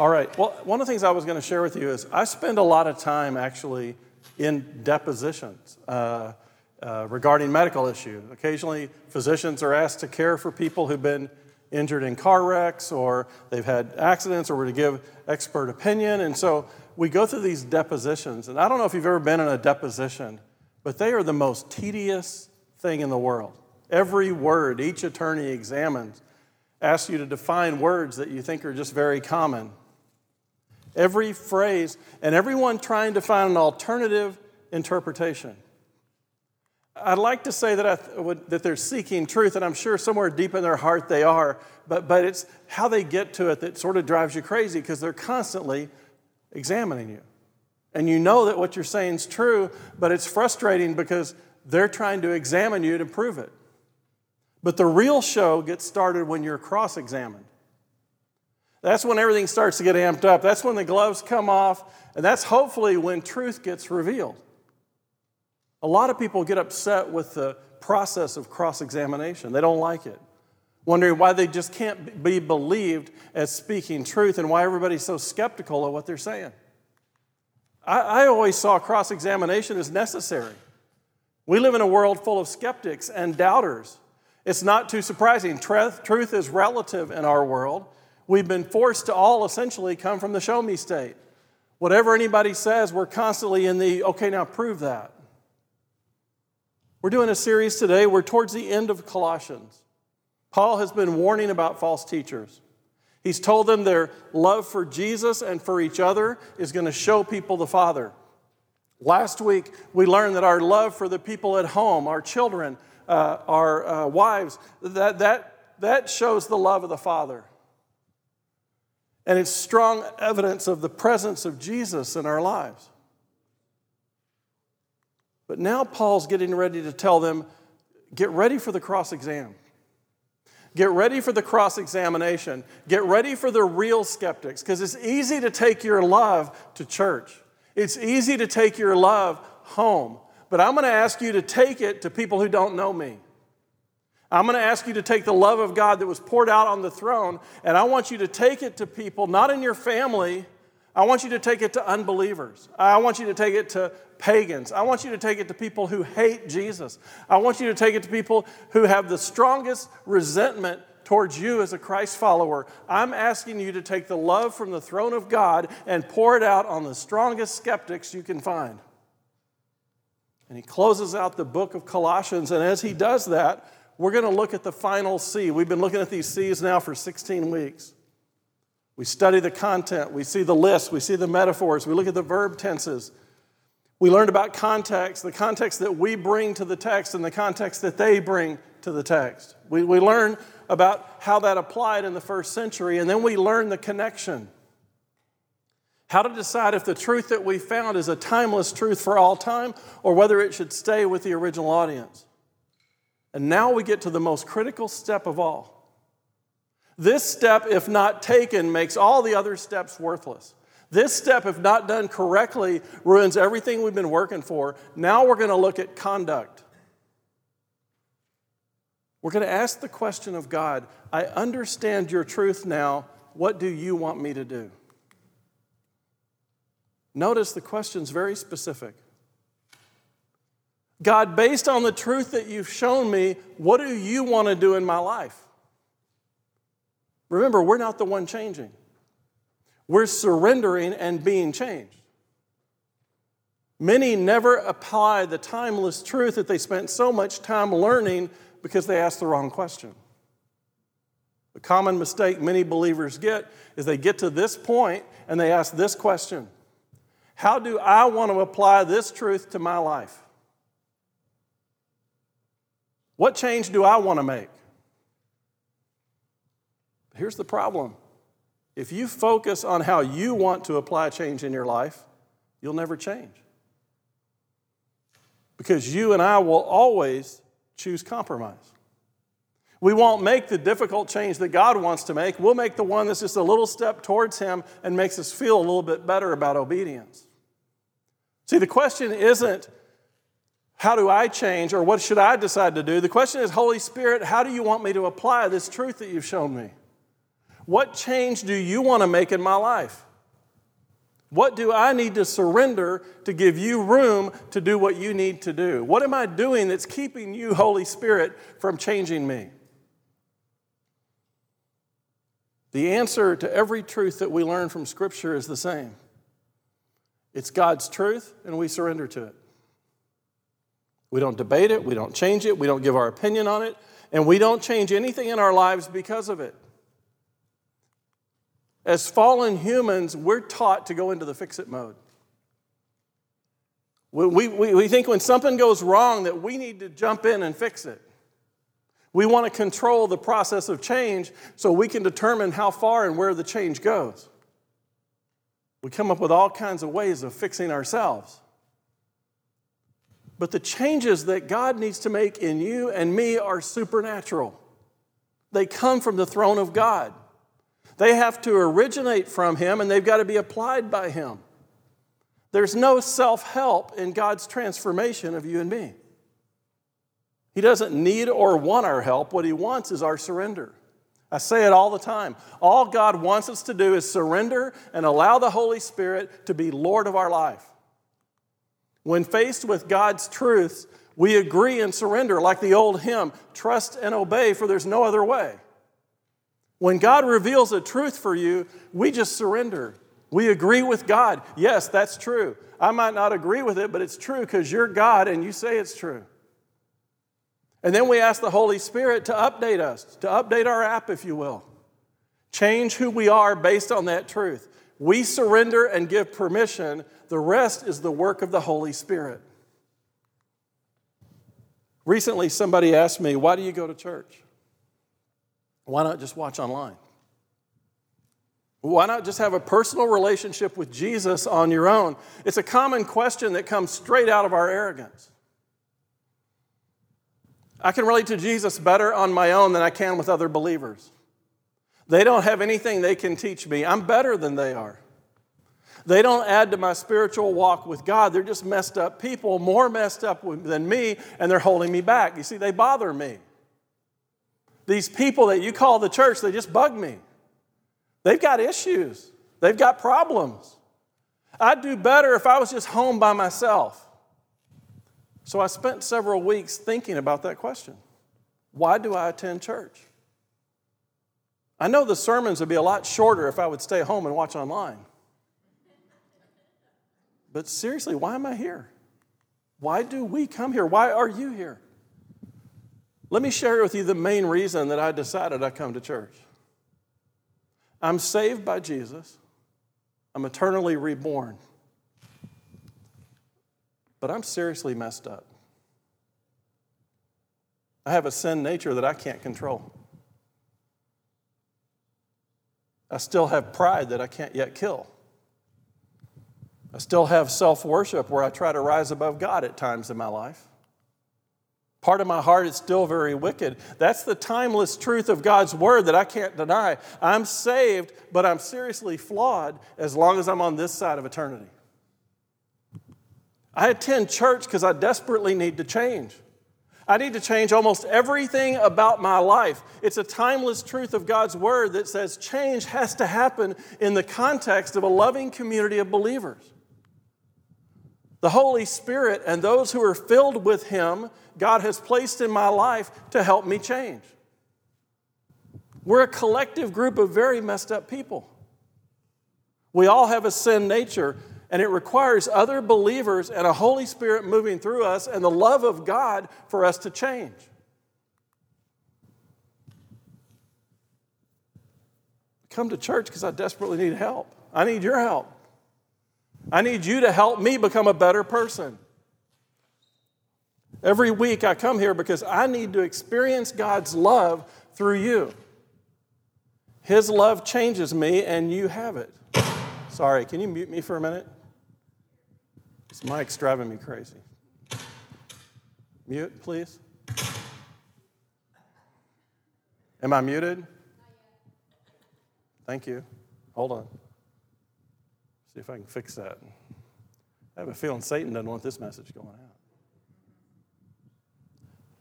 All right. Well, one of the things I was going to share with you is I spend a lot of time actually in depositions uh, uh, regarding medical issues. Occasionally, physicians are asked to care for people who've been injured in car wrecks or they've had accidents or were to give expert opinion. And so we go through these depositions. And I don't know if you've ever been in a deposition, but they are the most tedious thing in the world. Every word each attorney examines asks you to define words that you think are just very common. Every phrase, and everyone trying to find an alternative interpretation. I'd like to say that, I would, that they're seeking truth, and I'm sure somewhere deep in their heart they are, but, but it's how they get to it that sort of drives you crazy because they're constantly examining you. And you know that what you're saying is true, but it's frustrating because they're trying to examine you to prove it. But the real show gets started when you're cross examined. That's when everything starts to get amped up. That's when the gloves come off, and that's hopefully when truth gets revealed. A lot of people get upset with the process of cross examination, they don't like it, wondering why they just can't be believed as speaking truth and why everybody's so skeptical of what they're saying. I, I always saw cross examination as necessary. We live in a world full of skeptics and doubters. It's not too surprising. Truth, truth is relative in our world. We've been forced to all essentially come from the show me state. Whatever anybody says, we're constantly in the, okay, now prove that. We're doing a series today. We're towards the end of Colossians. Paul has been warning about false teachers. He's told them their love for Jesus and for each other is going to show people the Father. Last week, we learned that our love for the people at home, our children, uh, our uh, wives, that, that, that shows the love of the Father. And it's strong evidence of the presence of Jesus in our lives. But now Paul's getting ready to tell them get ready for the cross exam. Get ready for the cross examination. Get ready for the real skeptics because it's easy to take your love to church. It's easy to take your love home. But I'm going to ask you to take it to people who don't know me. I'm going to ask you to take the love of God that was poured out on the throne, and I want you to take it to people, not in your family. I want you to take it to unbelievers. I want you to take it to pagans. I want you to take it to people who hate Jesus. I want you to take it to people who have the strongest resentment towards you as a Christ follower. I'm asking you to take the love from the throne of God and pour it out on the strongest skeptics you can find. And he closes out the book of Colossians, and as he does that, we're going to look at the final C. We've been looking at these C's now for 16 weeks. We study the content, we see the list, we see the metaphors, we look at the verb tenses. We learned about context, the context that we bring to the text and the context that they bring to the text. We, we learn about how that applied in the first century, and then we learn the connection. How to decide if the truth that we found is a timeless truth for all time or whether it should stay with the original audience. And now we get to the most critical step of all. This step, if not taken, makes all the other steps worthless. This step, if not done correctly, ruins everything we've been working for. Now we're going to look at conduct. We're going to ask the question of God I understand your truth now. What do you want me to do? Notice the question's very specific. God, based on the truth that you've shown me, what do you want to do in my life? Remember, we're not the one changing, we're surrendering and being changed. Many never apply the timeless truth that they spent so much time learning because they asked the wrong question. The common mistake many believers get is they get to this point and they ask this question How do I want to apply this truth to my life? What change do I want to make? Here's the problem if you focus on how you want to apply change in your life, you'll never change. Because you and I will always choose compromise. We won't make the difficult change that God wants to make. We'll make the one that's just a little step towards Him and makes us feel a little bit better about obedience. See, the question isn't how do I change or what should I decide to do? The question is, Holy Spirit, how do you want me to apply this truth that you've shown me? What change do you want to make in my life? What do I need to surrender to give you room to do what you need to do? What am I doing that's keeping you, Holy Spirit, from changing me? The answer to every truth that we learn from Scripture is the same it's God's truth, and we surrender to it. We don't debate it, we don't change it, we don't give our opinion on it, and we don't change anything in our lives because of it. As fallen humans, we're taught to go into the fix it mode. We, we, we think when something goes wrong that we need to jump in and fix it. We want to control the process of change so we can determine how far and where the change goes. We come up with all kinds of ways of fixing ourselves. But the changes that God needs to make in you and me are supernatural. They come from the throne of God. They have to originate from Him and they've got to be applied by Him. There's no self help in God's transformation of you and me. He doesn't need or want our help. What He wants is our surrender. I say it all the time. All God wants us to do is surrender and allow the Holy Spirit to be Lord of our life. When faced with God's truths, we agree and surrender, like the old hymn trust and obey, for there's no other way. When God reveals a truth for you, we just surrender. We agree with God. Yes, that's true. I might not agree with it, but it's true because you're God and you say it's true. And then we ask the Holy Spirit to update us, to update our app, if you will. Change who we are based on that truth. We surrender and give permission. The rest is the work of the Holy Spirit. Recently, somebody asked me, Why do you go to church? Why not just watch online? Why not just have a personal relationship with Jesus on your own? It's a common question that comes straight out of our arrogance. I can relate to Jesus better on my own than I can with other believers. They don't have anything they can teach me. I'm better than they are. They don't add to my spiritual walk with God. They're just messed up people, more messed up than me, and they're holding me back. You see, they bother me. These people that you call the church, they just bug me. They've got issues, they've got problems. I'd do better if I was just home by myself. So I spent several weeks thinking about that question Why do I attend church? I know the sermons would be a lot shorter if I would stay home and watch online. But seriously, why am I here? Why do we come here? Why are you here? Let me share with you the main reason that I decided I come to church. I'm saved by Jesus. I'm eternally reborn but I'm seriously messed up. I have a sin nature that I can't control. I still have pride that I can't yet kill. I still have self worship where I try to rise above God at times in my life. Part of my heart is still very wicked. That's the timeless truth of God's word that I can't deny. I'm saved, but I'm seriously flawed as long as I'm on this side of eternity. I attend church because I desperately need to change. I need to change almost everything about my life. It's a timeless truth of God's word that says change has to happen in the context of a loving community of believers. The Holy Spirit and those who are filled with Him, God has placed in my life to help me change. We're a collective group of very messed up people. We all have a sin nature, and it requires other believers and a Holy Spirit moving through us and the love of God for us to change. Come to church because I desperately need help. I need your help. I need you to help me become a better person. Every week I come here because I need to experience God's love through you. His love changes me, and you have it. Sorry, can you mute me for a minute? This mic's driving me crazy. Mute, please. Am I muted? Thank you. Hold on. See if I can fix that. I have a feeling Satan doesn't want this message going out.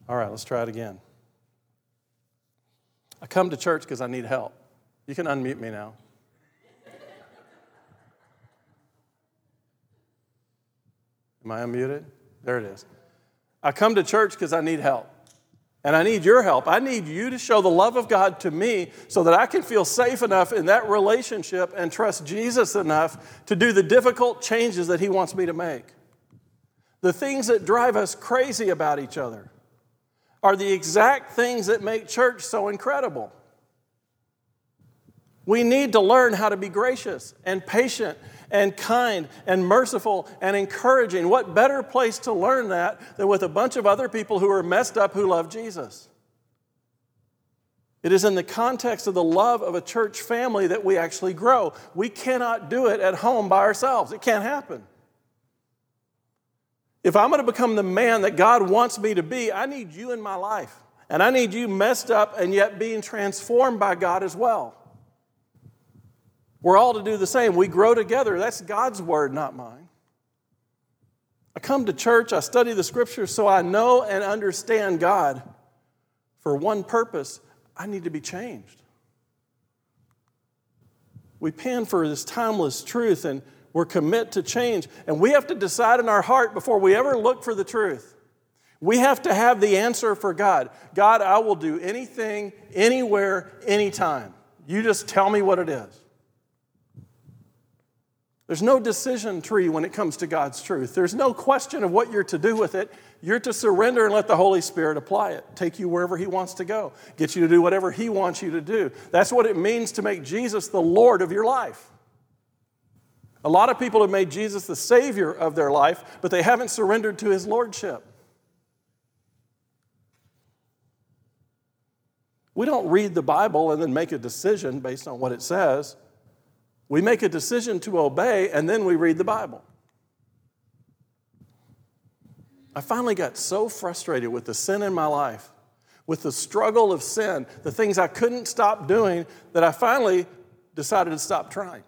All right, let's try it again. I come to church because I need help. You can unmute me now. Am I unmuted? There it is. I come to church because I need help. And I need your help. I need you to show the love of God to me so that I can feel safe enough in that relationship and trust Jesus enough to do the difficult changes that He wants me to make. The things that drive us crazy about each other are the exact things that make church so incredible. We need to learn how to be gracious and patient and kind and merciful and encouraging. What better place to learn that than with a bunch of other people who are messed up who love Jesus? It is in the context of the love of a church family that we actually grow. We cannot do it at home by ourselves, it can't happen. If I'm going to become the man that God wants me to be, I need you in my life. And I need you messed up and yet being transformed by God as well. We're all to do the same. We grow together. That's God's word, not mine. I come to church, I study the scriptures so I know and understand God for one purpose I need to be changed. We pan for this timeless truth and we're commit to change. And we have to decide in our heart before we ever look for the truth. We have to have the answer for God. God, I will do anything, anywhere, anytime. You just tell me what it is. There's no decision tree when it comes to God's truth. There's no question of what you're to do with it. You're to surrender and let the Holy Spirit apply it, take you wherever He wants to go, get you to do whatever He wants you to do. That's what it means to make Jesus the Lord of your life. A lot of people have made Jesus the Savior of their life, but they haven't surrendered to His Lordship. We don't read the Bible and then make a decision based on what it says. We make a decision to obey, and then we read the Bible. I finally got so frustrated with the sin in my life, with the struggle of sin, the things I couldn't stop doing, that I finally decided to stop trying,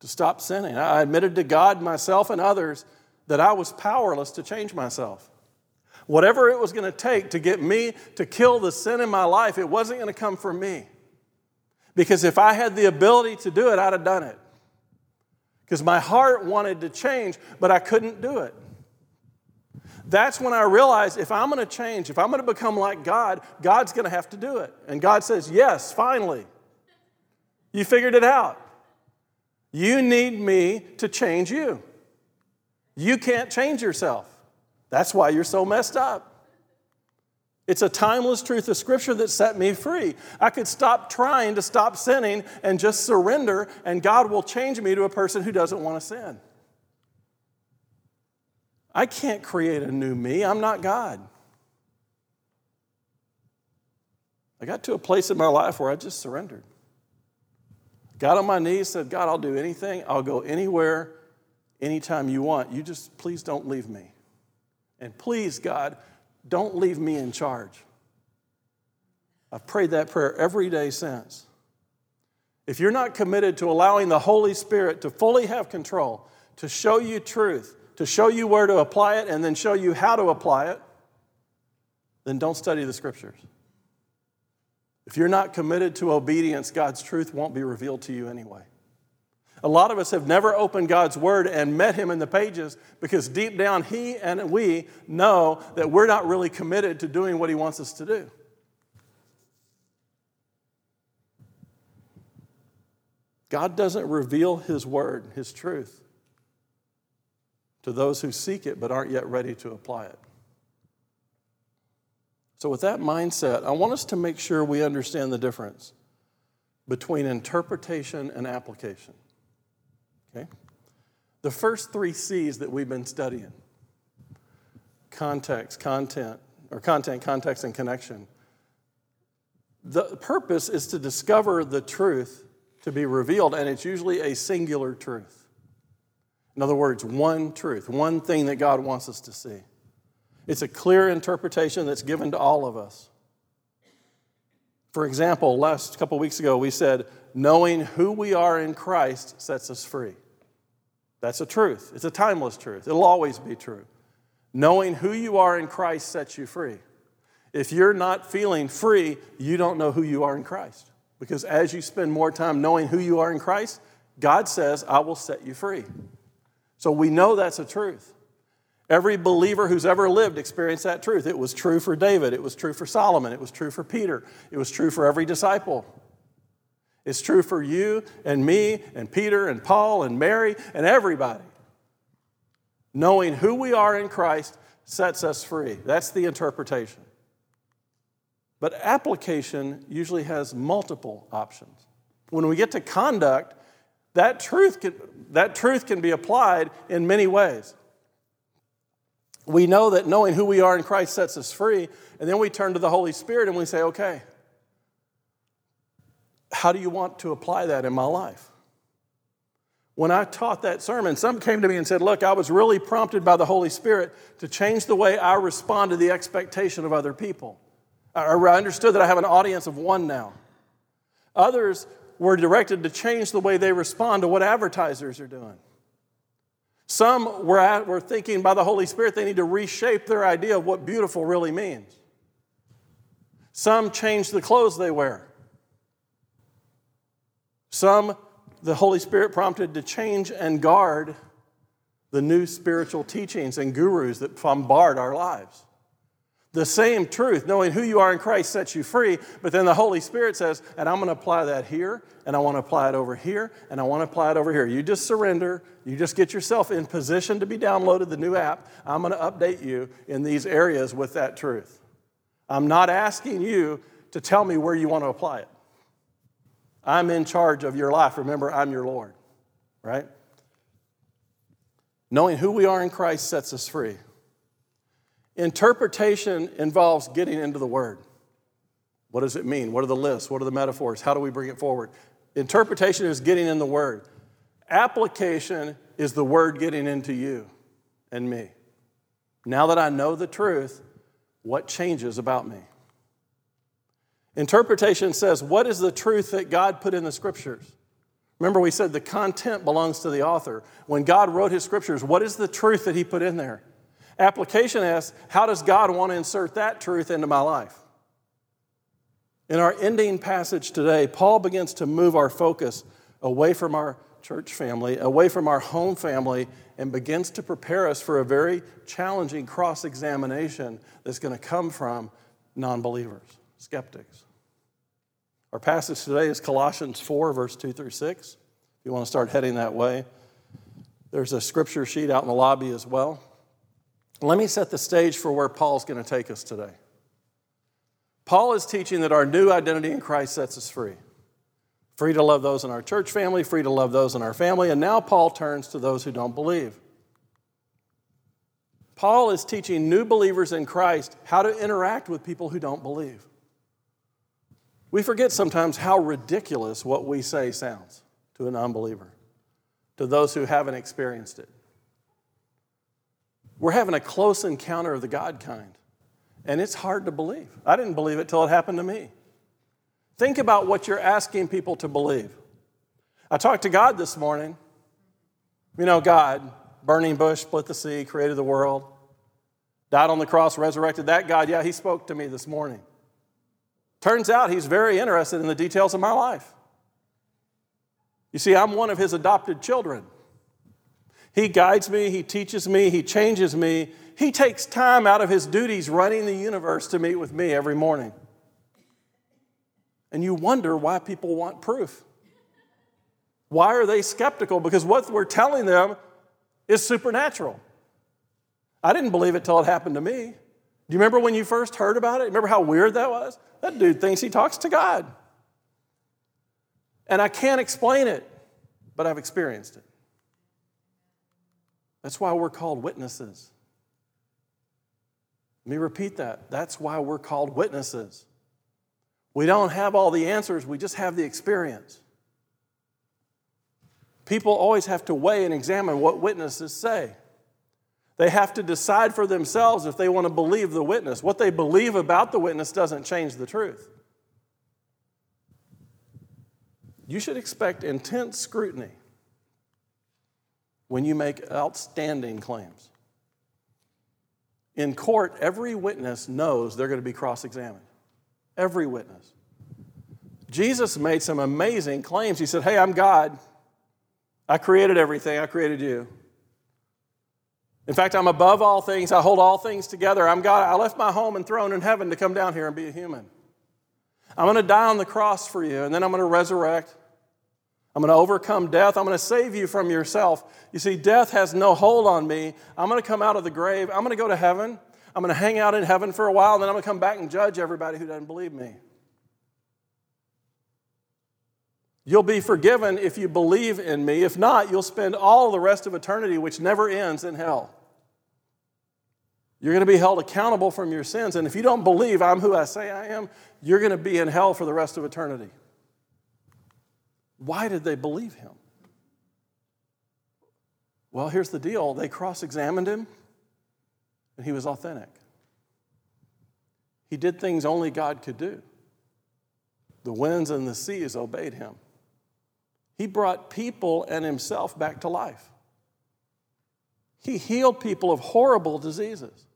to stop sinning. I admitted to God, myself, and others that I was powerless to change myself. Whatever it was going to take to get me to kill the sin in my life, it wasn't going to come from me. Because if I had the ability to do it, I'd have done it. Because my heart wanted to change, but I couldn't do it. That's when I realized if I'm going to change, if I'm going to become like God, God's going to have to do it. And God says, Yes, finally. You figured it out. You need me to change you. You can't change yourself. That's why you're so messed up. It's a timeless truth of Scripture that set me free. I could stop trying to stop sinning and just surrender, and God will change me to a person who doesn't want to sin. I can't create a new me, I'm not God. I got to a place in my life where I just surrendered. Got on my knees, said, God, I'll do anything, I'll go anywhere, anytime you want. You just please don't leave me. And please, God, don't leave me in charge. I've prayed that prayer every day since. If you're not committed to allowing the Holy Spirit to fully have control, to show you truth, to show you where to apply it, and then show you how to apply it, then don't study the scriptures. If you're not committed to obedience, God's truth won't be revealed to you anyway. A lot of us have never opened God's Word and met Him in the pages because deep down, He and we know that we're not really committed to doing what He wants us to do. God doesn't reveal His Word, His truth, to those who seek it but aren't yet ready to apply it. So, with that mindset, I want us to make sure we understand the difference between interpretation and application. Okay? The first three C's that we've been studying context, content, or content, context, and connection. The purpose is to discover the truth to be revealed, and it's usually a singular truth. In other words, one truth, one thing that God wants us to see. It's a clear interpretation that's given to all of us. For example, last couple weeks ago, we said, knowing who we are in Christ sets us free. That's a truth. It's a timeless truth. It'll always be true. Knowing who you are in Christ sets you free. If you're not feeling free, you don't know who you are in Christ. Because as you spend more time knowing who you are in Christ, God says, I will set you free. So we know that's a truth. Every believer who's ever lived experienced that truth. It was true for David, it was true for Solomon, it was true for Peter, it was true for every disciple. It's true for you and me and Peter and Paul and Mary and everybody. Knowing who we are in Christ sets us free. That's the interpretation. But application usually has multiple options. When we get to conduct, that truth can, that truth can be applied in many ways. We know that knowing who we are in Christ sets us free, and then we turn to the Holy Spirit and we say, okay, how do you want to apply that in my life? When I taught that sermon, some came to me and said, Look, I was really prompted by the Holy Spirit to change the way I respond to the expectation of other people. I understood that I have an audience of one now. Others were directed to change the way they respond to what advertisers are doing. Some were, at, were thinking by the Holy Spirit they need to reshape their idea of what beautiful really means. Some changed the clothes they wear. Some, the Holy Spirit prompted to change and guard the new spiritual teachings and gurus that bombard our lives. The same truth, knowing who you are in Christ, sets you free, but then the Holy Spirit says, and I'm going to apply that here, and I want to apply it over here, and I want to apply it over here. You just surrender, you just get yourself in position to be downloaded the new app. I'm going to update you in these areas with that truth. I'm not asking you to tell me where you want to apply it. I'm in charge of your life. Remember, I'm your Lord, right? Knowing who we are in Christ sets us free. Interpretation involves getting into the Word. What does it mean? What are the lists? What are the metaphors? How do we bring it forward? Interpretation is getting in the Word. Application is the Word getting into you and me. Now that I know the truth, what changes about me? Interpretation says, What is the truth that God put in the scriptures? Remember, we said the content belongs to the author. When God wrote his scriptures, what is the truth that he put in there? Application asks, How does God want to insert that truth into my life? In our ending passage today, Paul begins to move our focus away from our church family, away from our home family, and begins to prepare us for a very challenging cross examination that's going to come from non believers, skeptics. Our passage today is Colossians 4, verse 2 through 6. If you want to start heading that way, there's a scripture sheet out in the lobby as well. Let me set the stage for where Paul's going to take us today. Paul is teaching that our new identity in Christ sets us free. Free to love those in our church family, free to love those in our family, and now Paul turns to those who don't believe. Paul is teaching new believers in Christ how to interact with people who don't believe. We forget sometimes how ridiculous what we say sounds to an unbeliever, to those who haven't experienced it. We're having a close encounter of the God kind, and it's hard to believe. I didn't believe it till it happened to me. Think about what you're asking people to believe. I talked to God this morning. You know, God, burning bush, split the sea, created the world, died on the cross, resurrected. That God, yeah, He spoke to me this morning. Turns out he's very interested in the details of my life. You see, I'm one of his adopted children. He guides me, he teaches me, he changes me. He takes time out of his duties running the universe to meet with me every morning. And you wonder why people want proof. Why are they skeptical? Because what we're telling them is supernatural. I didn't believe it till it happened to me. Do you remember when you first heard about it? Remember how weird that was? That dude thinks he talks to God. And I can't explain it, but I've experienced it. That's why we're called witnesses. Let me repeat that. That's why we're called witnesses. We don't have all the answers, we just have the experience. People always have to weigh and examine what witnesses say. They have to decide for themselves if they want to believe the witness. What they believe about the witness doesn't change the truth. You should expect intense scrutiny when you make outstanding claims. In court, every witness knows they're going to be cross examined. Every witness. Jesus made some amazing claims. He said, Hey, I'm God. I created everything, I created you. In fact, I'm above all things. I hold all things together. I'm God. I left my home and throne in heaven to come down here and be a human. I'm going to die on the cross for you, and then I'm going to resurrect. I'm going to overcome death. I'm going to save you from yourself. You see, death has no hold on me. I'm going to come out of the grave. I'm going to go to heaven. I'm going to hang out in heaven for a while, and then I'm going to come back and judge everybody who doesn't believe me. You'll be forgiven if you believe in me. If not, you'll spend all the rest of eternity, which never ends, in hell. You're going to be held accountable from your sins. And if you don't believe I'm who I say I am, you're going to be in hell for the rest of eternity. Why did they believe him? Well, here's the deal they cross examined him, and he was authentic. He did things only God could do. The winds and the seas obeyed him. He brought people and himself back to life. He healed people of horrible diseases.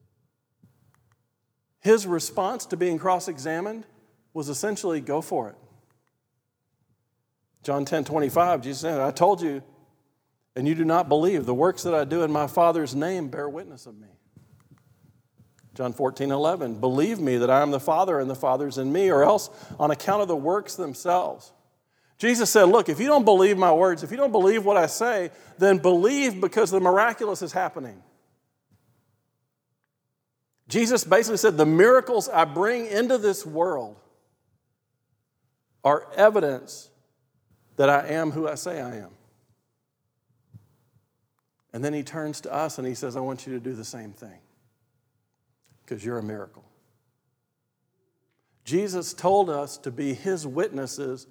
His response to being cross examined was essentially go for it. John 10 25, Jesus said, I told you, and you do not believe. The works that I do in my Father's name bear witness of me. John 14 11, believe me that I am the Father and the Father's in me, or else on account of the works themselves. Jesus said, Look, if you don't believe my words, if you don't believe what I say, then believe because the miraculous is happening. Jesus basically said, The miracles I bring into this world are evidence that I am who I say I am. And then he turns to us and he says, I want you to do the same thing because you're a miracle. Jesus told us to be his witnesses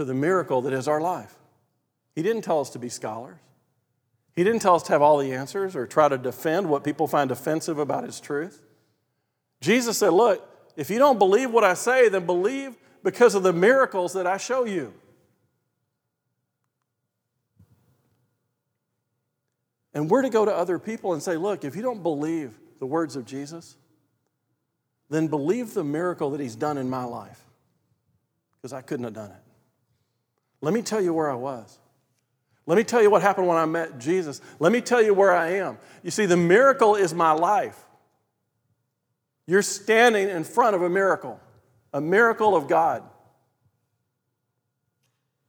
to the miracle that is our life. He didn't tell us to be scholars. He didn't tell us to have all the answers or try to defend what people find offensive about his truth. Jesus said, Look, if you don't believe what I say, then believe because of the miracles that I show you. And we're to go to other people and say, Look, if you don't believe the words of Jesus, then believe the miracle that he's done in my life because I couldn't have done it. Let me tell you where I was. Let me tell you what happened when I met Jesus. Let me tell you where I am. You see, the miracle is my life. You're standing in front of a miracle, a miracle of God.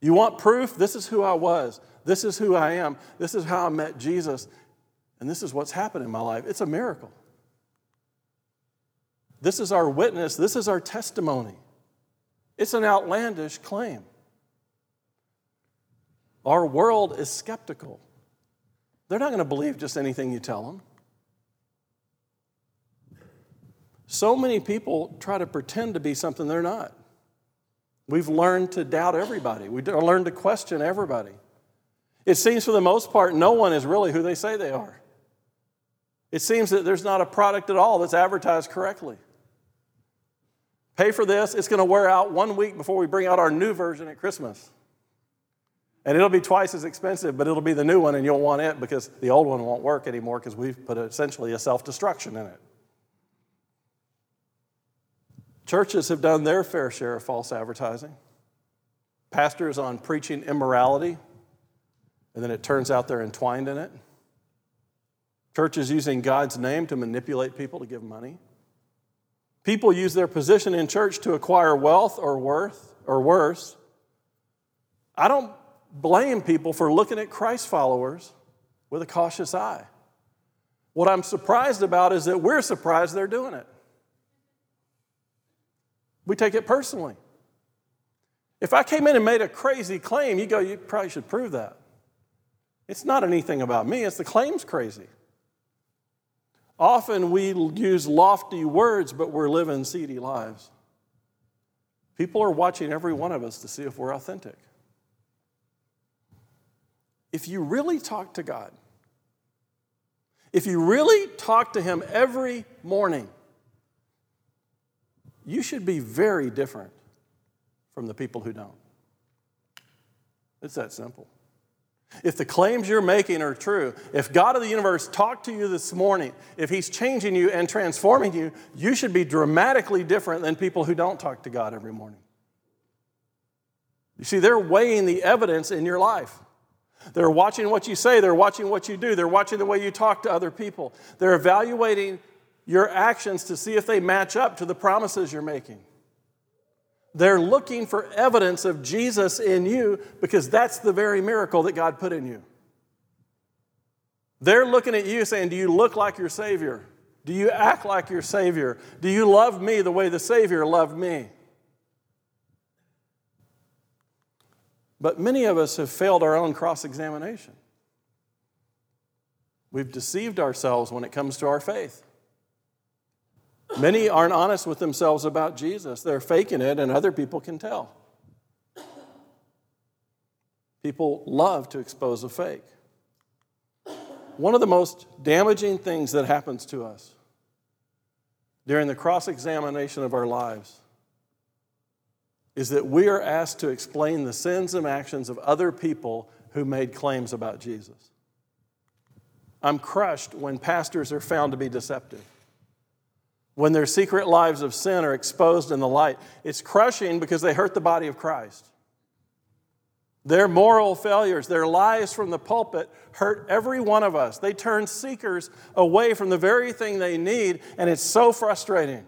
You want proof? This is who I was. This is who I am. This is how I met Jesus. And this is what's happened in my life. It's a miracle. This is our witness. This is our testimony. It's an outlandish claim. Our world is skeptical. They're not going to believe just anything you tell them. So many people try to pretend to be something they're not. We've learned to doubt everybody, we've learned to question everybody. It seems for the most part, no one is really who they say they are. It seems that there's not a product at all that's advertised correctly. Pay for this, it's going to wear out one week before we bring out our new version at Christmas. And it'll be twice as expensive, but it'll be the new one, and you'll want it because the old one won't work anymore because we've put essentially a self destruction in it. Churches have done their fair share of false advertising. Pastors on preaching immorality, and then it turns out they're entwined in it. Churches using God's name to manipulate people to give money. People use their position in church to acquire wealth or worth or worse. I don't blame people for looking at Christ followers with a cautious eye. What I'm surprised about is that we're surprised they're doing it. We take it personally. If I came in and made a crazy claim, you go, you probably should prove that. It's not anything about me, it's the claim's crazy. Often we use lofty words, but we're living seedy lives. People are watching every one of us to see if we're authentic if you really talk to God, if you really talk to Him every morning, you should be very different from the people who don't. It's that simple. If the claims you're making are true, if God of the universe talked to you this morning, if He's changing you and transforming you, you should be dramatically different than people who don't talk to God every morning. You see, they're weighing the evidence in your life. They're watching what you say, they're watching what you do, they're watching the way you talk to other people. They're evaluating your actions to see if they match up to the promises you're making. They're looking for evidence of Jesus in you because that's the very miracle that God put in you. They're looking at you saying, Do you look like your Savior? Do you act like your Savior? Do you love me the way the Savior loved me? But many of us have failed our own cross examination. We've deceived ourselves when it comes to our faith. Many aren't honest with themselves about Jesus. They're faking it, and other people can tell. People love to expose a fake. One of the most damaging things that happens to us during the cross examination of our lives is that we are asked to explain the sins and actions of other people who made claims about Jesus. I'm crushed when pastors are found to be deceptive when their secret lives of sin are exposed in the light. It's crushing because they hurt the body of Christ. Their moral failures, their lies from the pulpit hurt every one of us. They turn seekers away from the very thing they need, and it's so frustrating.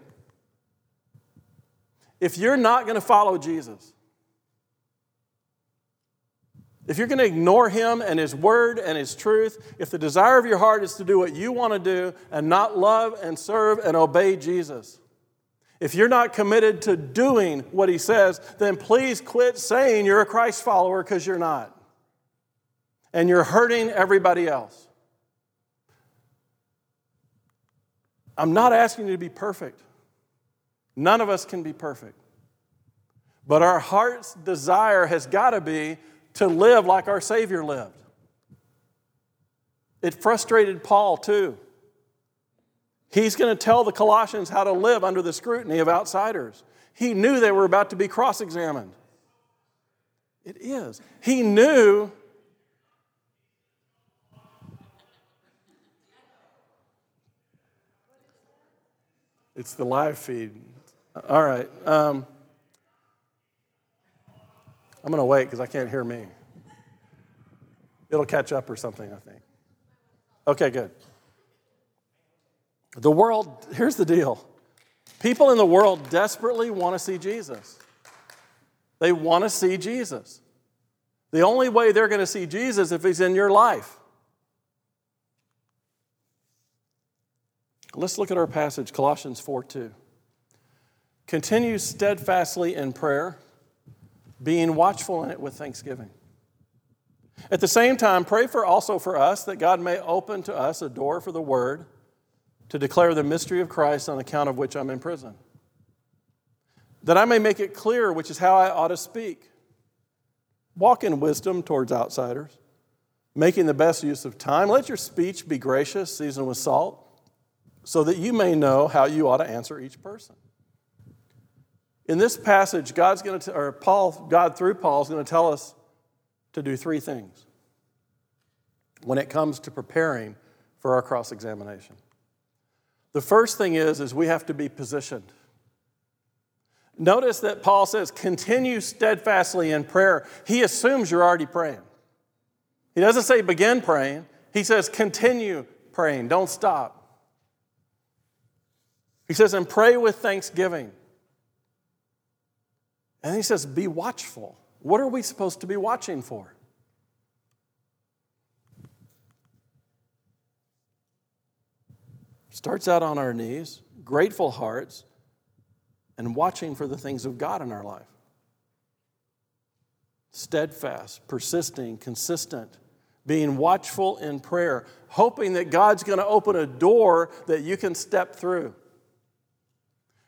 If you're not going to follow Jesus, if you're going to ignore him and his word and his truth, if the desire of your heart is to do what you want to do and not love and serve and obey Jesus, if you're not committed to doing what he says, then please quit saying you're a Christ follower because you're not. And you're hurting everybody else. I'm not asking you to be perfect. None of us can be perfect. But our heart's desire has got to be to live like our Savior lived. It frustrated Paul too. He's going to tell the Colossians how to live under the scrutiny of outsiders. He knew they were about to be cross examined. It is. He knew. It's the live feed. All right. Um, I'm going to wait because I can't hear me. It'll catch up or something, I think. Okay, good. The world, here's the deal people in the world desperately want to see Jesus. They want to see Jesus. The only way they're going to see Jesus if he's in your life. Let's look at our passage, Colossians 4 2. Continue steadfastly in prayer being watchful in it with thanksgiving. At the same time, pray for also for us that God may open to us a door for the word to declare the mystery of Christ on account of which I'm in prison. That I may make it clear which is how I ought to speak. Walk in wisdom towards outsiders, making the best use of time. Let your speech be gracious, seasoned with salt, so that you may know how you ought to answer each person. In this passage, God's going to, or Paul, God through Paul is going to tell us to do three things when it comes to preparing for our cross examination. The first thing is, is we have to be positioned. Notice that Paul says, continue steadfastly in prayer. He assumes you're already praying. He doesn't say begin praying, he says continue praying, don't stop. He says, and pray with thanksgiving. And he says, Be watchful. What are we supposed to be watching for? Starts out on our knees, grateful hearts, and watching for the things of God in our life. Steadfast, persisting, consistent, being watchful in prayer, hoping that God's going to open a door that you can step through.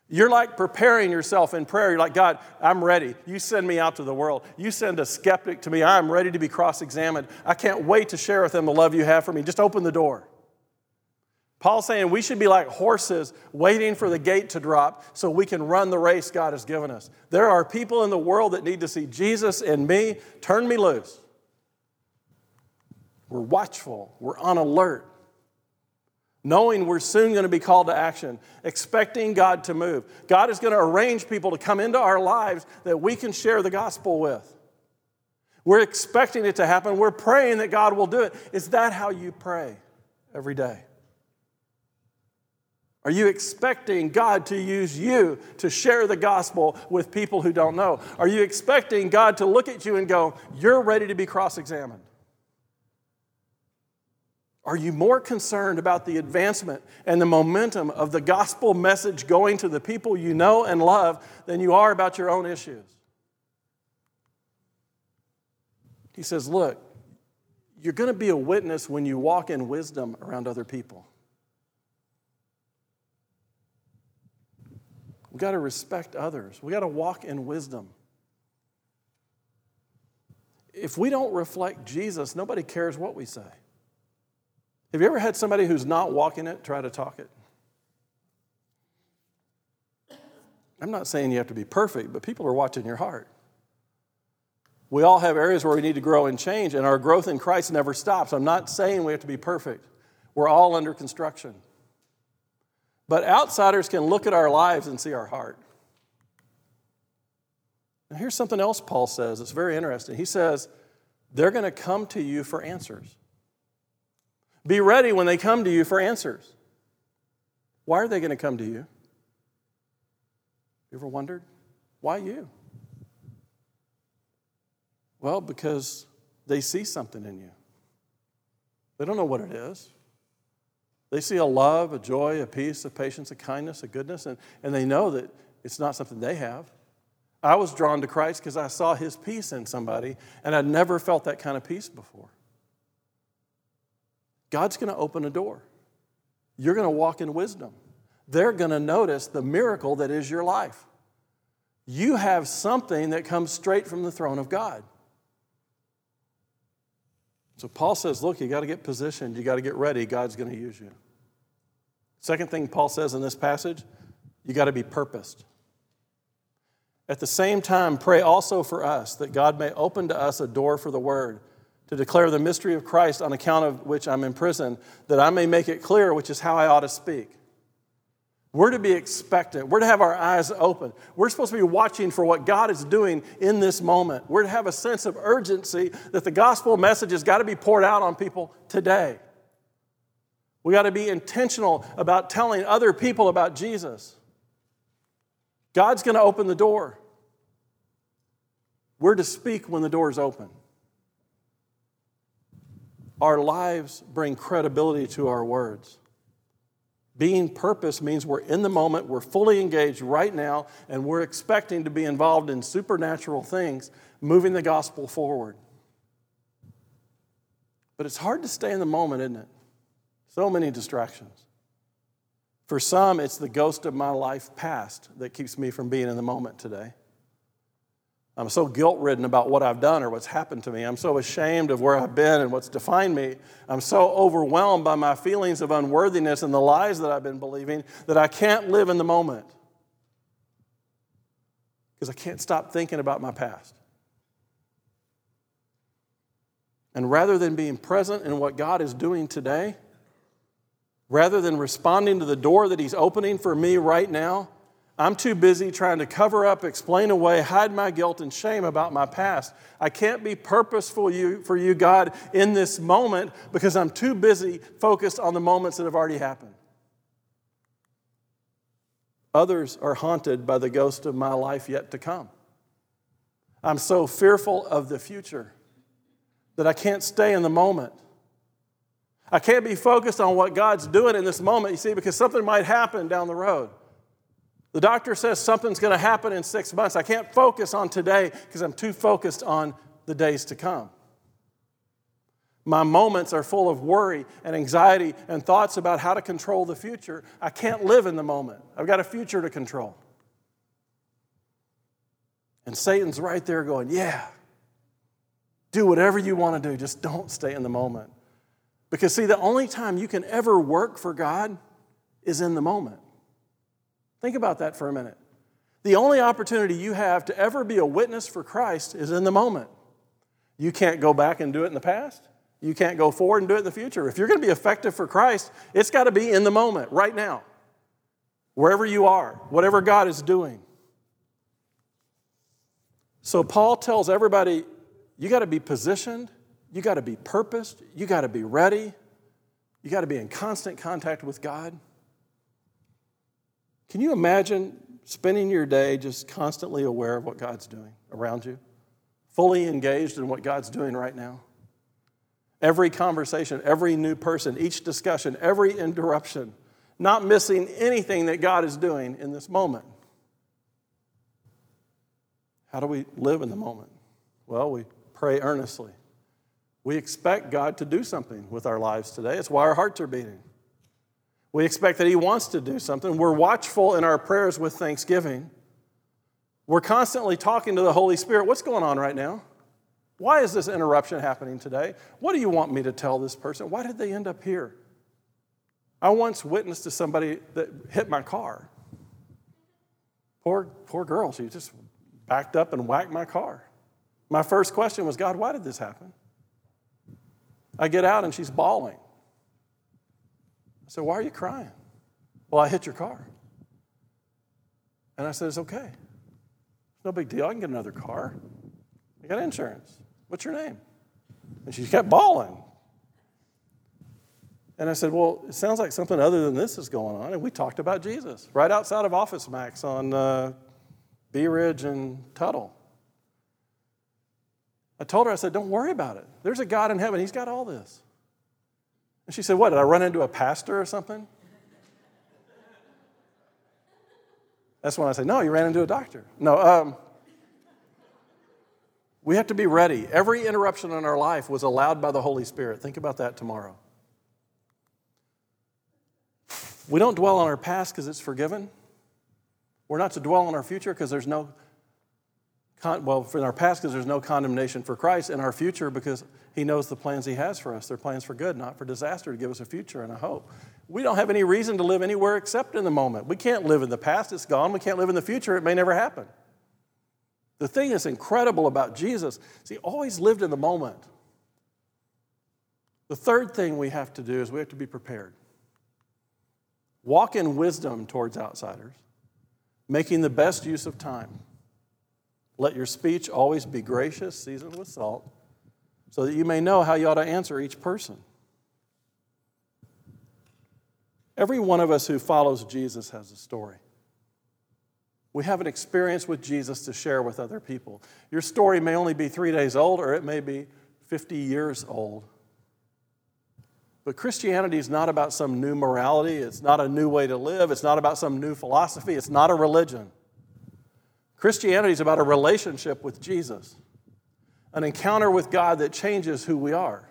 You're like preparing yourself in prayer. You're like, God, I'm ready. You send me out to the world. You send a skeptic to me. I'm ready to be cross examined. I can't wait to share with them the love you have for me. Just open the door. Paul's saying we should be like horses waiting for the gate to drop so we can run the race God has given us. There are people in the world that need to see Jesus in me. Turn me loose. We're watchful, we're on alert knowing we're soon going to be called to action, expecting God to move. God is going to arrange people to come into our lives that we can share the gospel with. We're expecting it to happen. We're praying that God will do it. Is that how you pray every day? Are you expecting God to use you to share the gospel with people who don't know? Are you expecting God to look at you and go, You're ready to be cross examined? Are you more concerned about the advancement and the momentum of the gospel message going to the people you know and love than you are about your own issues? He says, Look, you're going to be a witness when you walk in wisdom around other people. We've got to respect others, we've got to walk in wisdom. If we don't reflect Jesus, nobody cares what we say. Have you ever had somebody who's not walking it try to talk it? I'm not saying you have to be perfect, but people are watching your heart. We all have areas where we need to grow and change, and our growth in Christ never stops. I'm not saying we have to be perfect. We're all under construction. But outsiders can look at our lives and see our heart. Now, here's something else Paul says. It's very interesting. He says, they're going to come to you for answers. Be ready when they come to you for answers. Why are they going to come to you? You ever wondered? Why you? Well, because they see something in you. They don't know what it is. They see a love, a joy, a peace, a patience, a kindness, a goodness, and, and they know that it's not something they have. I was drawn to Christ because I saw his peace in somebody, and I'd never felt that kind of peace before. God's going to open a door. You're going to walk in wisdom. They're going to notice the miracle that is your life. You have something that comes straight from the throne of God. So Paul says, look, you got to get positioned, you got to get ready, God's going to use you. Second thing Paul says in this passage, you got to be purposed. At the same time, pray also for us that God may open to us a door for the word to declare the mystery of Christ on account of which I'm in prison, that I may make it clear which is how I ought to speak. We're to be expectant. We're to have our eyes open. We're supposed to be watching for what God is doing in this moment. We're to have a sense of urgency that the gospel message has got to be poured out on people today. We got to be intentional about telling other people about Jesus. God's going to open the door. We're to speak when the door is open. Our lives bring credibility to our words. Being purpose means we're in the moment, we're fully engaged right now, and we're expecting to be involved in supernatural things, moving the gospel forward. But it's hard to stay in the moment, isn't it? So many distractions. For some, it's the ghost of my life past that keeps me from being in the moment today. I'm so guilt ridden about what I've done or what's happened to me. I'm so ashamed of where I've been and what's defined me. I'm so overwhelmed by my feelings of unworthiness and the lies that I've been believing that I can't live in the moment because I can't stop thinking about my past. And rather than being present in what God is doing today, rather than responding to the door that He's opening for me right now, I'm too busy trying to cover up, explain away, hide my guilt and shame about my past. I can't be purposeful for you, God, in this moment because I'm too busy focused on the moments that have already happened. Others are haunted by the ghost of my life yet to come. I'm so fearful of the future that I can't stay in the moment. I can't be focused on what God's doing in this moment, you see, because something might happen down the road. The doctor says something's going to happen in six months. I can't focus on today because I'm too focused on the days to come. My moments are full of worry and anxiety and thoughts about how to control the future. I can't live in the moment. I've got a future to control. And Satan's right there going, Yeah, do whatever you want to do, just don't stay in the moment. Because, see, the only time you can ever work for God is in the moment. Think about that for a minute. The only opportunity you have to ever be a witness for Christ is in the moment. You can't go back and do it in the past. You can't go forward and do it in the future. If you're going to be effective for Christ, it's got to be in the moment, right now, wherever you are, whatever God is doing. So Paul tells everybody you got to be positioned, you got to be purposed, you got to be ready, you got to be in constant contact with God. Can you imagine spending your day just constantly aware of what God's doing around you? Fully engaged in what God's doing right now? Every conversation, every new person, each discussion, every interruption, not missing anything that God is doing in this moment. How do we live in the moment? Well, we pray earnestly. We expect God to do something with our lives today. It's why our hearts are beating. We expect that He wants to do something. We're watchful in our prayers with thanksgiving. We're constantly talking to the Holy Spirit. What's going on right now? Why is this interruption happening today? What do you want me to tell this person? Why did they end up here? I once witnessed to somebody that hit my car. Poor, poor girl, she just backed up and whacked my car. My first question was, God, why did this happen? I get out and she's bawling. I said, Why are you crying? Well, I hit your car. And I said, It's okay. It's no big deal. I can get another car. I got insurance. What's your name? And she kept bawling. And I said, Well, it sounds like something other than this is going on. And we talked about Jesus right outside of Office Max on uh, Bee Ridge and Tuttle. I told her, I said, Don't worry about it. There's a God in heaven, He's got all this. And she said, What, did I run into a pastor or something? That's when I say, No, you ran into a doctor. No, um, we have to be ready. Every interruption in our life was allowed by the Holy Spirit. Think about that tomorrow. We don't dwell on our past because it's forgiven. We're not to dwell on our future because there's no, con- well, in our past because there's no condemnation for Christ, in our future because He knows the plans He has for us. They're plans for good, not for disaster, to give us a future and a hope. We don't have any reason to live anywhere except in the moment. We can't live in the past, it's gone. We can't live in the future, it may never happen. The thing that's incredible about Jesus is he always lived in the moment. The third thing we have to do is we have to be prepared. Walk in wisdom towards outsiders, making the best use of time. Let your speech always be gracious, seasoned with salt, so that you may know how you ought to answer each person. Every one of us who follows Jesus has a story. We have an experience with Jesus to share with other people. Your story may only be three days old, or it may be 50 years old. But Christianity is not about some new morality, it's not a new way to live, it's not about some new philosophy, it's not a religion. Christianity is about a relationship with Jesus, an encounter with God that changes who we are.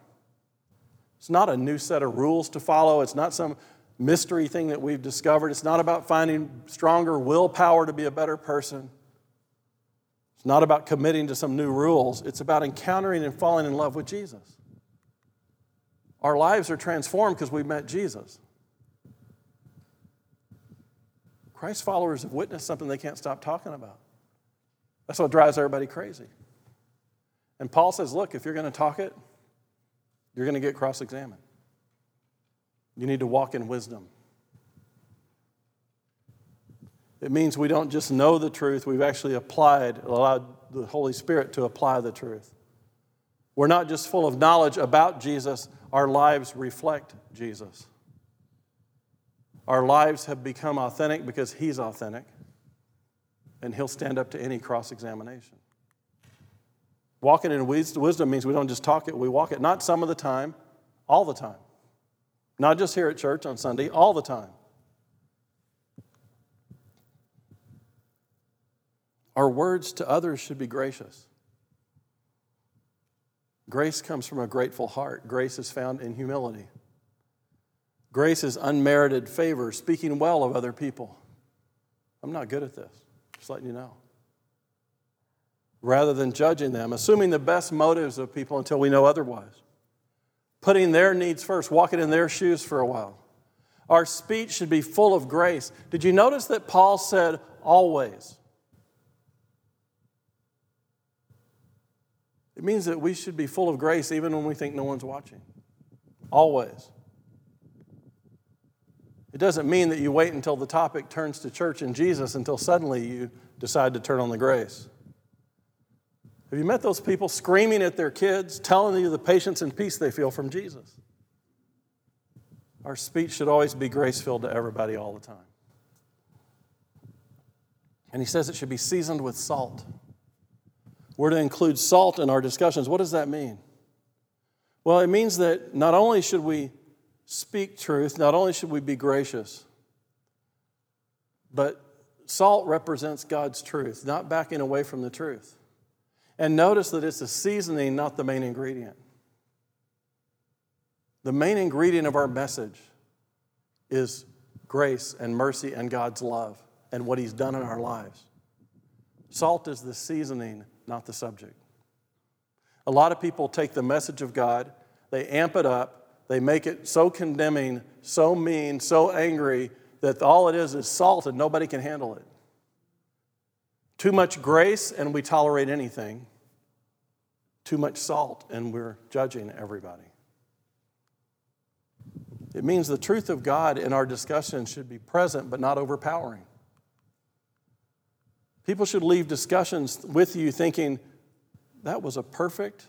It's not a new set of rules to follow, it's not some mystery thing that we've discovered. It's not about finding stronger willpower to be a better person. It's not about committing to some new rules. It's about encountering and falling in love with Jesus. Our lives are transformed because we met Jesus. Christ followers have witnessed something they can't stop talking about. That's what drives everybody crazy. And Paul says, look, if you're going to talk it, you're going to get cross examined. You need to walk in wisdom. It means we don't just know the truth, we've actually applied, allowed the Holy Spirit to apply the truth. We're not just full of knowledge about Jesus, our lives reflect Jesus. Our lives have become authentic because He's authentic, and He'll stand up to any cross examination. Walking in wisdom means we don't just talk it, we walk it, not some of the time, all the time. Not just here at church on Sunday, all the time. Our words to others should be gracious. Grace comes from a grateful heart. Grace is found in humility. Grace is unmerited favor, speaking well of other people. I'm not good at this, just letting you know. Rather than judging them, assuming the best motives of people until we know otherwise putting their needs first, walking in their shoes for a while. Our speech should be full of grace. Did you notice that Paul said always? It means that we should be full of grace even when we think no one's watching. Always. It doesn't mean that you wait until the topic turns to church and Jesus until suddenly you decide to turn on the grace. Have you met those people screaming at their kids, telling you the patience and peace they feel from Jesus? Our speech should always be grace filled to everybody all the time. And he says it should be seasoned with salt. We're to include salt in our discussions. What does that mean? Well, it means that not only should we speak truth, not only should we be gracious, but salt represents God's truth, not backing away from the truth. And notice that it's the seasoning, not the main ingredient. The main ingredient of our message is grace and mercy and God's love and what He's done in our lives. Salt is the seasoning, not the subject. A lot of people take the message of God, they amp it up, they make it so condemning, so mean, so angry that all it is is salt and nobody can handle it. Too much grace and we tolerate anything. Too much salt and we're judging everybody. It means the truth of God in our discussion should be present but not overpowering. People should leave discussions with you thinking, that was a perfect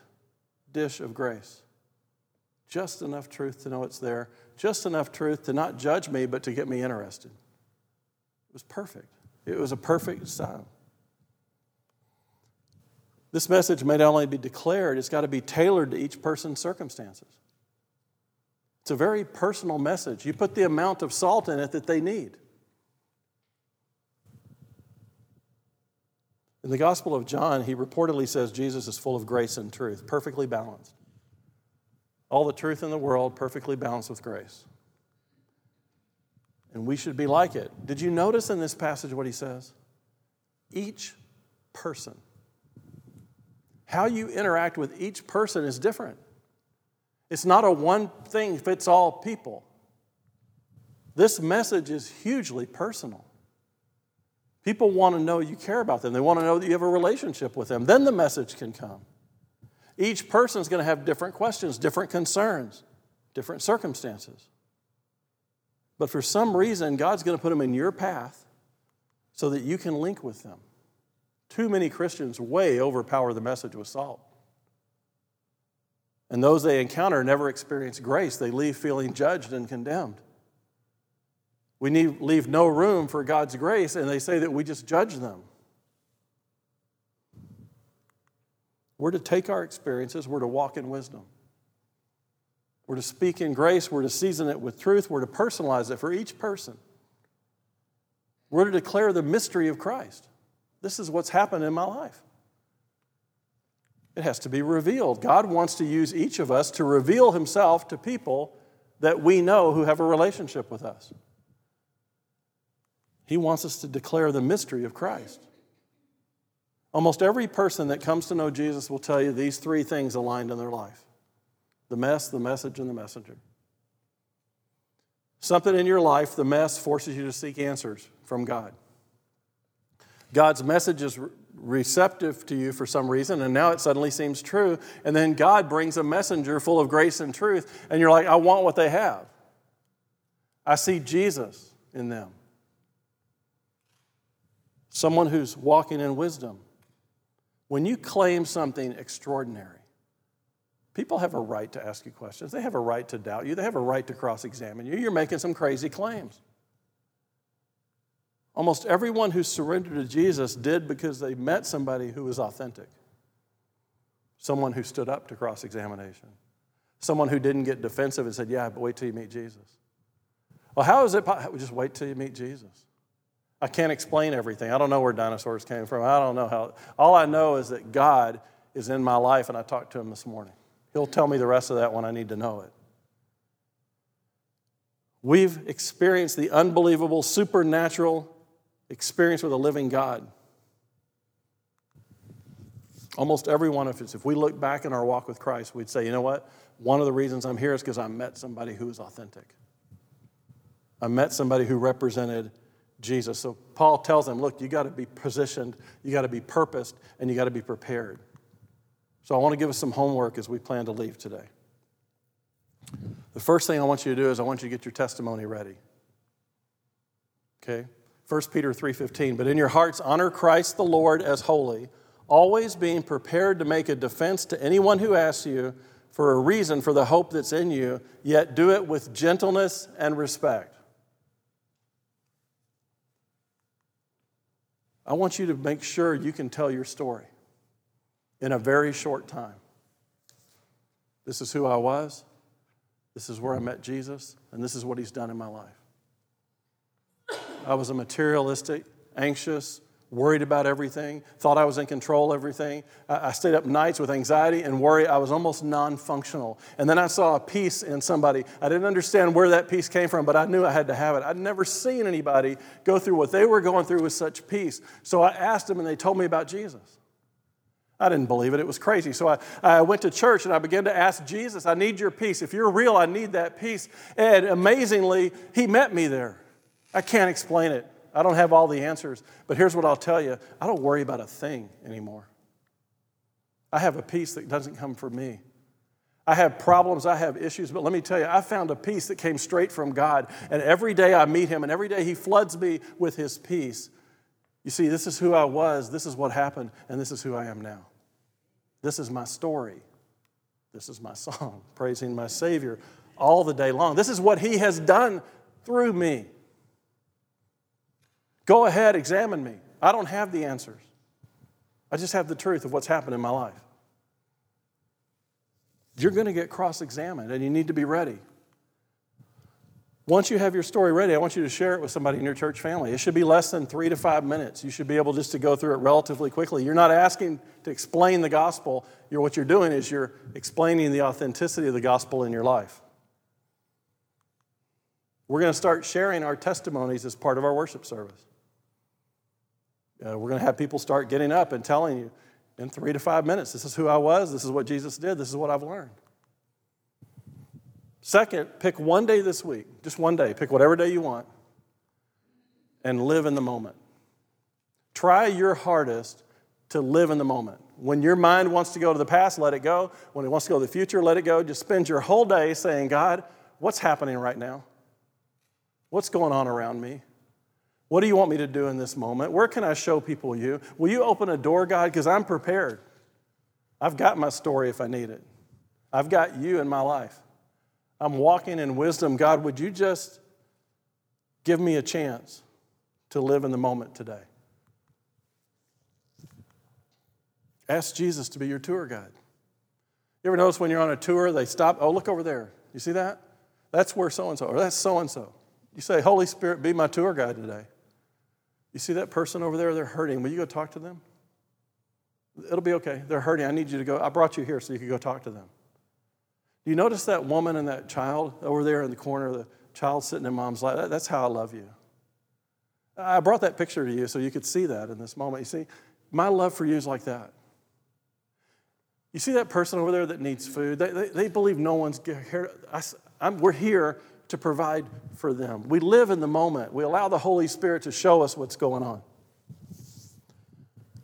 dish of grace. Just enough truth to know it's there, just enough truth to not judge me, but to get me interested. It was perfect. It was a perfect style. This message may not only be declared, it's got to be tailored to each person's circumstances. It's a very personal message. You put the amount of salt in it that they need. In the Gospel of John, he reportedly says Jesus is full of grace and truth, perfectly balanced. All the truth in the world, perfectly balanced with grace. And we should be like it. Did you notice in this passage what he says? Each person. How you interact with each person is different. It's not a one thing fits all people. This message is hugely personal. People want to know you care about them. They want to know that you have a relationship with them. Then the message can come. Each person is going to have different questions, different concerns, different circumstances. But for some reason, God's going to put them in your path so that you can link with them. Too many Christians way overpower the message with salt. And those they encounter never experience grace. They leave feeling judged and condemned. We need, leave no room for God's grace, and they say that we just judge them. We're to take our experiences, we're to walk in wisdom. We're to speak in grace, we're to season it with truth, we're to personalize it for each person. We're to declare the mystery of Christ. This is what's happened in my life. It has to be revealed. God wants to use each of us to reveal Himself to people that we know who have a relationship with us. He wants us to declare the mystery of Christ. Almost every person that comes to know Jesus will tell you these three things aligned in their life the mess, the message, and the messenger. Something in your life, the mess, forces you to seek answers from God. God's message is receptive to you for some reason, and now it suddenly seems true. And then God brings a messenger full of grace and truth, and you're like, I want what they have. I see Jesus in them someone who's walking in wisdom. When you claim something extraordinary, people have a right to ask you questions. They have a right to doubt you. They have a right to cross examine you. You're making some crazy claims. Almost everyone who surrendered to Jesus did because they met somebody who was authentic, someone who stood up to cross examination, someone who didn't get defensive and said, Yeah, but wait till you meet Jesus. Well, how is it? Possible? Just wait till you meet Jesus. I can't explain everything. I don't know where dinosaurs came from. I don't know how. All I know is that God is in my life, and I talked to him this morning. He'll tell me the rest of that when I need to know it. We've experienced the unbelievable, supernatural experience with a living God. Almost every one of us, if we look back in our walk with Christ, we'd say, you know what? One of the reasons I'm here is because I met somebody who was authentic. I met somebody who represented Jesus. So Paul tells them, look, you got to be positioned, you got to be purposed, and you got to be prepared. So I want to give us some homework as we plan to leave today. The first thing I want you to do is I want you to get your testimony ready. Okay? 1 Peter 3:15, but in your hearts honor Christ the Lord as holy, always being prepared to make a defense to anyone who asks you for a reason for the hope that's in you, yet do it with gentleness and respect. I want you to make sure you can tell your story in a very short time. This is who I was, this is where I met Jesus, and this is what He's done in my life. I was a materialistic, anxious, worried about everything, thought I was in control of everything. I stayed up nights with anxiety and worry. I was almost non functional. And then I saw a peace in somebody. I didn't understand where that peace came from, but I knew I had to have it. I'd never seen anybody go through what they were going through with such peace. So I asked them, and they told me about Jesus. I didn't believe it. It was crazy. So I, I went to church and I began to ask Jesus, I need your peace. If you're real, I need that peace. And amazingly, he met me there. I can't explain it. I don't have all the answers. But here's what I'll tell you I don't worry about a thing anymore. I have a peace that doesn't come from me. I have problems, I have issues, but let me tell you, I found a peace that came straight from God. And every day I meet Him, and every day He floods me with His peace. You see, this is who I was, this is what happened, and this is who I am now. This is my story. This is my song, praising my Savior all the day long. This is what He has done through me. Go ahead, examine me. I don't have the answers. I just have the truth of what's happened in my life. You're going to get cross examined, and you need to be ready. Once you have your story ready, I want you to share it with somebody in your church family. It should be less than three to five minutes. You should be able just to go through it relatively quickly. You're not asking to explain the gospel. You're, what you're doing is you're explaining the authenticity of the gospel in your life. We're going to start sharing our testimonies as part of our worship service. Uh, we're going to have people start getting up and telling you in three to five minutes this is who I was, this is what Jesus did, this is what I've learned. Second, pick one day this week, just one day, pick whatever day you want, and live in the moment. Try your hardest to live in the moment. When your mind wants to go to the past, let it go. When it wants to go to the future, let it go. Just spend your whole day saying, God, what's happening right now? What's going on around me? What do you want me to do in this moment? Where can I show people you? Will you open a door, God? Because I'm prepared. I've got my story if I need it. I've got you in my life. I'm walking in wisdom. God, would you just give me a chance to live in the moment today? Ask Jesus to be your tour guide. You ever notice when you're on a tour, they stop, oh, look over there. You see that? That's where so and so, or that's so and so. You say, Holy Spirit, be my tour guide today. You see that person over there? They're hurting. Will you go talk to them? It'll be okay. They're hurting. I need you to go. I brought you here so you could go talk to them. Do you notice that woman and that child over there in the corner, the child sitting in mom's lap? That's how I love you. I brought that picture to you so you could see that in this moment. You see, my love for you is like that. You see that person over there that needs food? They, they, they believe no one's here. I, we're here to provide for them. We live in the moment. We allow the Holy Spirit to show us what's going on.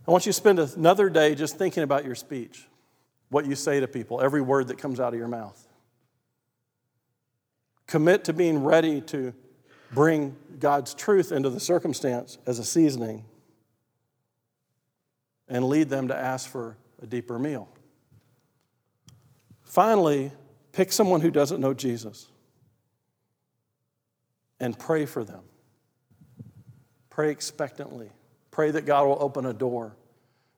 I want you to spend another day just thinking about your speech what you say to people, every word that comes out of your mouth. Commit to being ready to bring God's truth into the circumstance as a seasoning and lead them to ask for a deeper meal. Finally, pick someone who doesn't know Jesus and pray for them. Pray expectantly. Pray that God will open a door.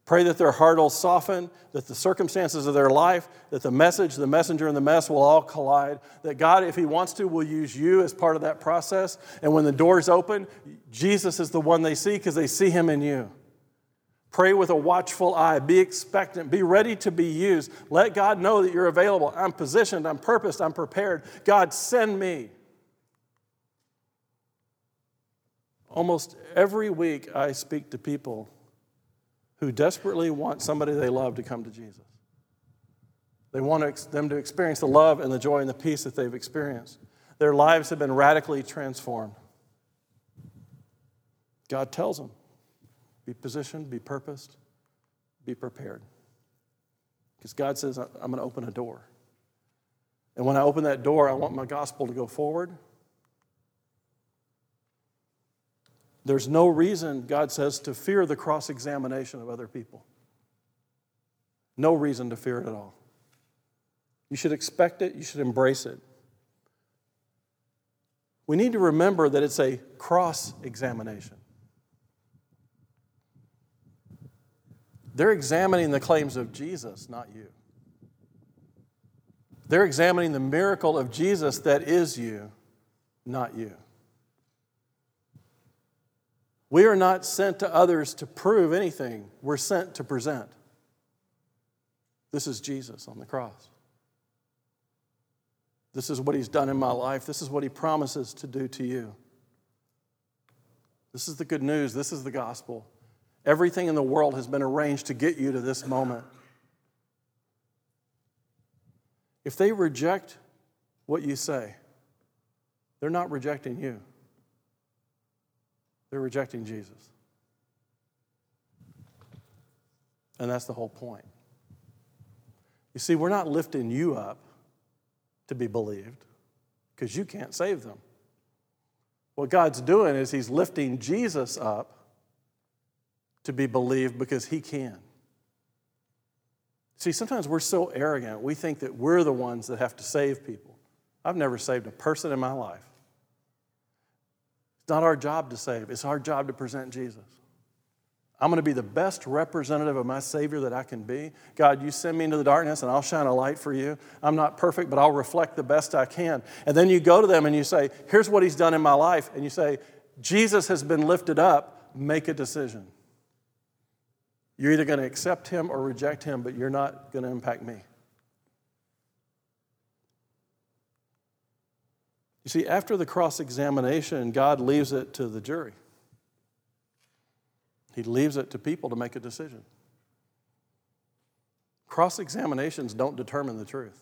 Pray that their heart will soften, that the circumstances of their life, that the message, the messenger, and the mess will all collide. That God, if He wants to, will use you as part of that process. And when the doors open, Jesus is the one they see because they see Him in you. Pray with a watchful eye. Be expectant. Be ready to be used. Let God know that you're available. I'm positioned. I'm purposed. I'm prepared. God, send me. Almost every week, I speak to people who desperately want somebody they love to come to Jesus. They want them to experience the love and the joy and the peace that they've experienced. Their lives have been radically transformed. God tells them be positioned, be purposed, be prepared. Because God says, I'm going to open a door. And when I open that door, I want my gospel to go forward. There's no reason, God says, to fear the cross examination of other people. No reason to fear it at all. You should expect it, you should embrace it. We need to remember that it's a cross examination. They're examining the claims of Jesus, not you. They're examining the miracle of Jesus that is you, not you. We are not sent to others to prove anything, we're sent to present. This is Jesus on the cross. This is what he's done in my life. This is what he promises to do to you. This is the good news. This is the gospel. Everything in the world has been arranged to get you to this moment. If they reject what you say, they're not rejecting you, they're rejecting Jesus. And that's the whole point. You see, we're not lifting you up to be believed because you can't save them. What God's doing is He's lifting Jesus up to be believed because he can. See, sometimes we're so arrogant, we think that we're the ones that have to save people. I've never saved a person in my life. It's not our job to save, it's our job to present Jesus. I'm going to be the best representative of my Savior that I can be. God, you send me into the darkness and I'll shine a light for you. I'm not perfect, but I'll reflect the best I can. And then you go to them and you say, Here's what He's done in my life. And you say, Jesus has been lifted up. Make a decision. You're either going to accept him or reject him, but you're not going to impact me. You see, after the cross examination, God leaves it to the jury. He leaves it to people to make a decision. Cross examinations don't determine the truth,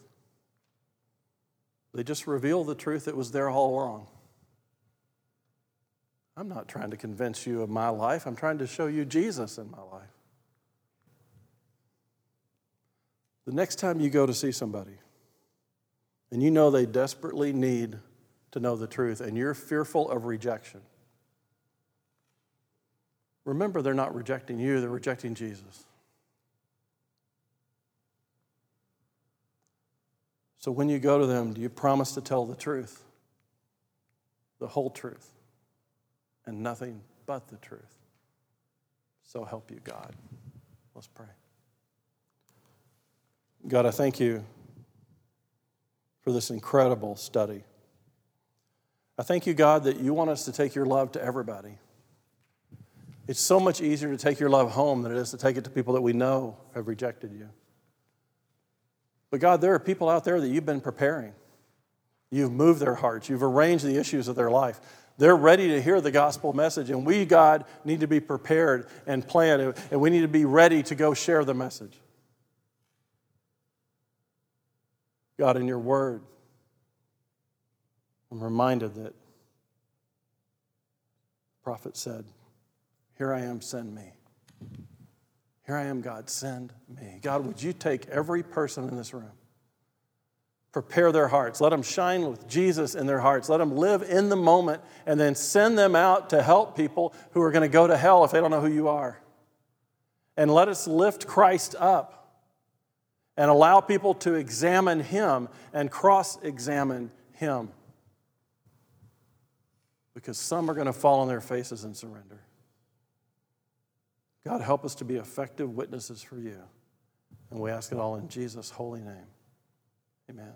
they just reveal the truth that was there all along. I'm not trying to convince you of my life, I'm trying to show you Jesus in my life. The next time you go to see somebody and you know they desperately need to know the truth and you're fearful of rejection, remember they're not rejecting you, they're rejecting Jesus. So when you go to them, do you promise to tell the truth? The whole truth and nothing but the truth. So help you, God. Let's pray. God, I thank you for this incredible study. I thank you, God, that you want us to take your love to everybody. It's so much easier to take your love home than it is to take it to people that we know have rejected you. But God, there are people out there that you've been preparing. You've moved their hearts, you've arranged the issues of their life. They're ready to hear the gospel message, and we, God, need to be prepared and planned, and we need to be ready to go share the message. God, in your word, I'm reminded that the prophet said, Here I am, send me. Here I am, God, send me. God, would you take every person in this room? Prepare their hearts. Let them shine with Jesus in their hearts. Let them live in the moment and then send them out to help people who are going to go to hell if they don't know who you are. And let us lift Christ up and allow people to examine him and cross examine him because some are going to fall on their faces and surrender. God, help us to be effective witnesses for you. And we ask it all in Jesus' holy name. Amen.